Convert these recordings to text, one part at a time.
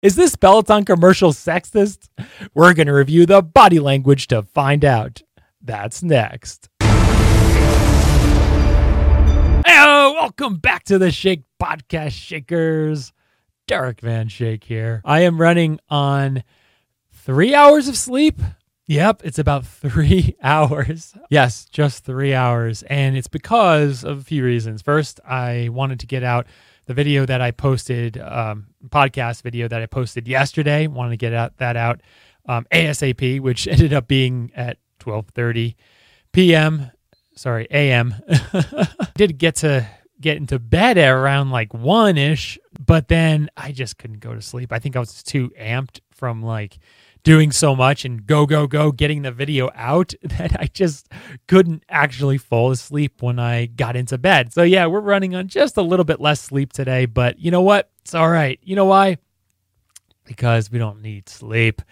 Is this Peloton commercial sexist? We're going to review the body language to find out. That's next. Hey, welcome back to the Shake Podcast Shakers. Derek Van Schaik here. I am running on three hours of sleep. Yep, it's about three hours. Yes, just three hours. And it's because of a few reasons. First, I wanted to get out the video that I posted, um, podcast video that I posted yesterday. Wanted to get out, that out um, ASAP, which ended up being at 12:30 p.m. Sorry, a.m. Did get to get into bed at around like one ish, but then I just couldn't go to sleep. I think I was too amped from like doing so much and go, go, go, getting the video out that I just couldn't actually fall asleep when I got into bed. So, yeah, we're running on just a little bit less sleep today, but you know what? It's all right. You know why? Because we don't need sleep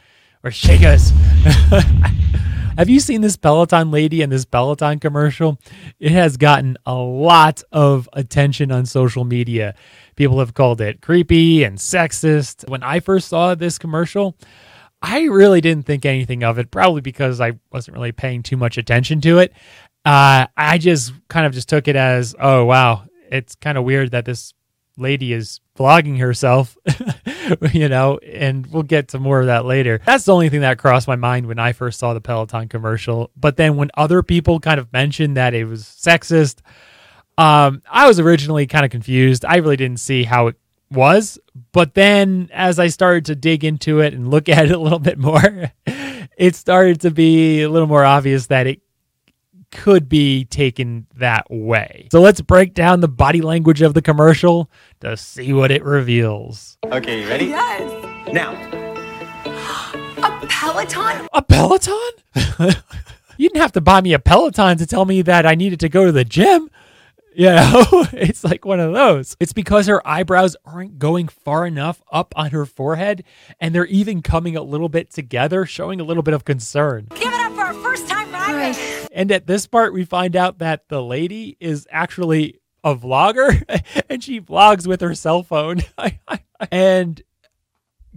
or shake us. Have you seen this Peloton lady and this Peloton commercial? It has gotten a lot of attention on social media. People have called it creepy and sexist. When I first saw this commercial, I really didn't think anything of it, probably because I wasn't really paying too much attention to it. Uh, I just kind of just took it as, oh, wow, it's kind of weird that this lady is vlogging herself, you know, and we'll get to more of that later. That's the only thing that crossed my mind when I first saw the Peloton commercial. But then when other people kind of mentioned that it was sexist, um, I was originally kind of confused. I really didn't see how it was. But then as I started to dig into it and look at it a little bit more, it started to be a little more obvious that it could be taken that way. So let's break down the body language of the commercial to see what it reveals. Okay, you ready? Yes. Now, A Peloton? A Peloton? you didn't have to buy me a Peloton to tell me that I needed to go to the gym. You know, it's like one of those. It's because her eyebrows aren't going far enough up on her forehead and they're even coming a little bit together, showing a little bit of concern. Give it up for our first time rider. And at this part, we find out that the lady is actually a vlogger and she vlogs with her cell phone. and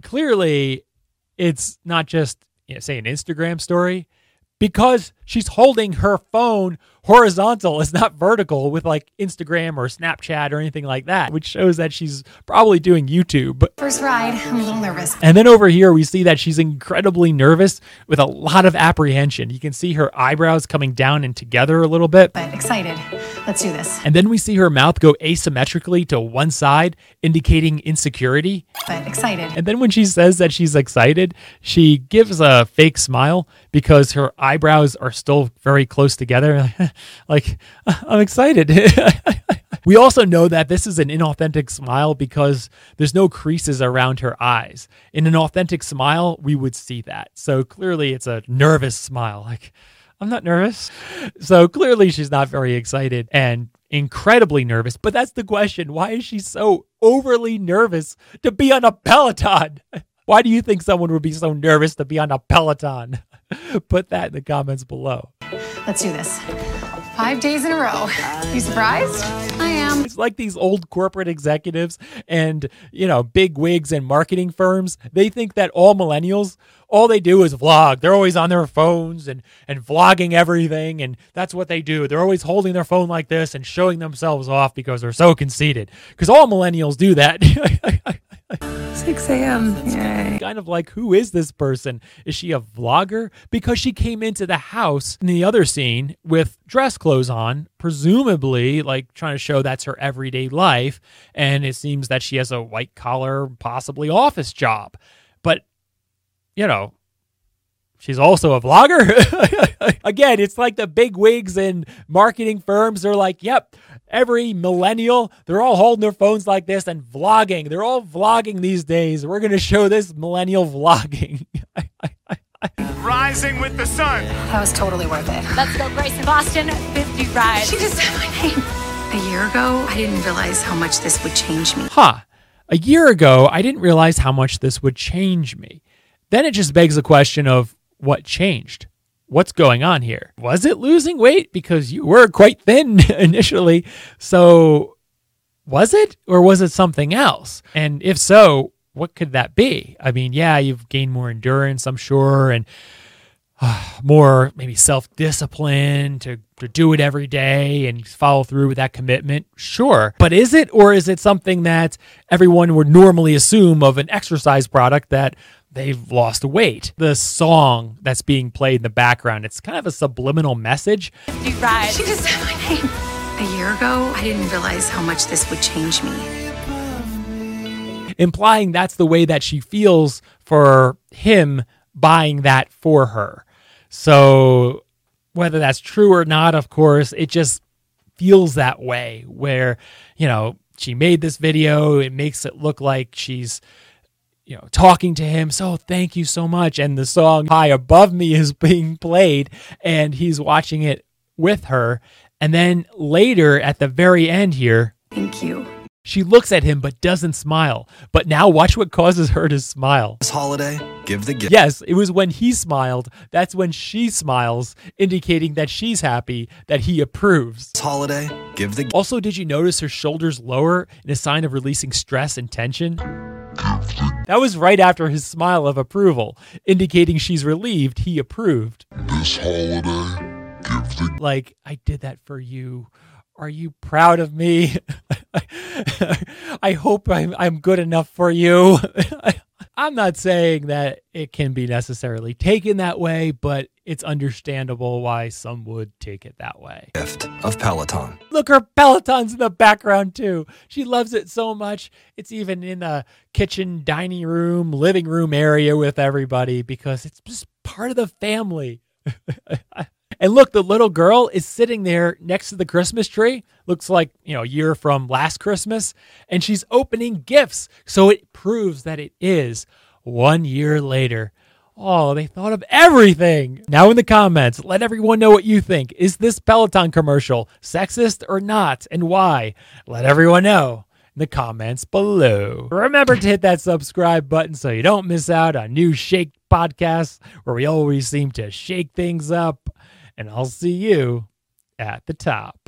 clearly, it's not just, you know, say, an Instagram story because she's holding her phone horizontal it's not vertical with like instagram or snapchat or anything like that which shows that she's probably doing youtube First ride. I'm a little nervous. and then over here we see that she's incredibly nervous with a lot of apprehension you can see her eyebrows coming down and together a little bit But excited. Let's do this. and then we see her mouth go asymmetrically to one side indicating insecurity But excited. and then when she says that she's excited, she gives a fake smile because her eyebrows are still very close together. like, I'm excited. we also know that this is an inauthentic smile because there's no creases around her eyes. In an authentic smile, we would see that. So clearly it's a nervous smile. Like, I'm not nervous. So clearly she's not very excited and incredibly nervous. But that's the question. Why is she so overly nervous to be on a Peloton? Why do you think someone would be so nervous to be on a Peloton? Put that in the comments below. Let's do this. Five days in a row. You surprised? I am. It's like these old corporate executives and, you know, big wigs and marketing firms. They think that all millennials, all they do is vlog. They're always on their phones and, and vlogging everything. And that's what they do. They're always holding their phone like this and showing themselves off because they're so conceited. Because all millennials do that. 6 a.m. Yay. kind of like who is this person is she a vlogger because she came into the house in the other scene with dress clothes on presumably like trying to show that's her everyday life and it seems that she has a white collar possibly office job but you know She's also a vlogger. Again, it's like the big wigs and marketing firms. They're like, yep, every millennial, they're all holding their phones like this and vlogging. They're all vlogging these days. We're going to show this millennial vlogging. Rising with the sun. That was totally worth it. Let's go, Grace from Boston. 50 rides. She just said my name. A year ago, I didn't realize how much this would change me. huh. A year ago, I didn't realize how much this would change me. Then it just begs the question of what changed? What's going on here? Was it losing weight? Because you were quite thin initially. So was it? Or was it something else? And if so, what could that be? I mean, yeah, you've gained more endurance, I'm sure, and uh, more maybe self discipline to, to do it every day and follow through with that commitment. Sure. But is it, or is it something that everyone would normally assume of an exercise product that they've lost weight? The song that's being played in the background, it's kind of a subliminal message. You ride. She just said my name. A year ago, I didn't realize how much this would change me. implying that's the way that she feels for him buying that for her. So, whether that's true or not, of course, it just feels that way where, you know, she made this video, it makes it look like she's you know, talking to him. So thank you so much. And the song High Above Me is being played and he's watching it with her. And then later at the very end here, Thank you. she looks at him but doesn't smile. But now watch what causes her to smile. This holiday, give the gift. Yes, it was when he smiled. That's when she smiles, indicating that she's happy, that he approves. This holiday, give the gift. Also, did you notice her shoulders lower in a sign of releasing stress and tension? That was right after his smile of approval, indicating she's relieved he approved. This holiday, give the Like, I did that for you. Are you proud of me? I hope I'm, I'm good enough for you. I'm not saying that it can be necessarily taken that way, but it's understandable why some would take it that way. gift of Peloton. Look, her Peloton's in the background too. She loves it so much. It's even in the kitchen, dining room, living room area with everybody because it's just part of the family. and look, the little girl is sitting there next to the Christmas tree. Looks like, you know, a year from last Christmas. And she's opening gifts. So it proves that it is one year later. Oh, they thought of everything. Now in the comments, let everyone know what you think. Is this Peloton commercial sexist or not and why? Let everyone know in the comments below. Remember to hit that subscribe button so you don't miss out on new Shake podcasts where we always seem to shake things up. And I'll see you at the top.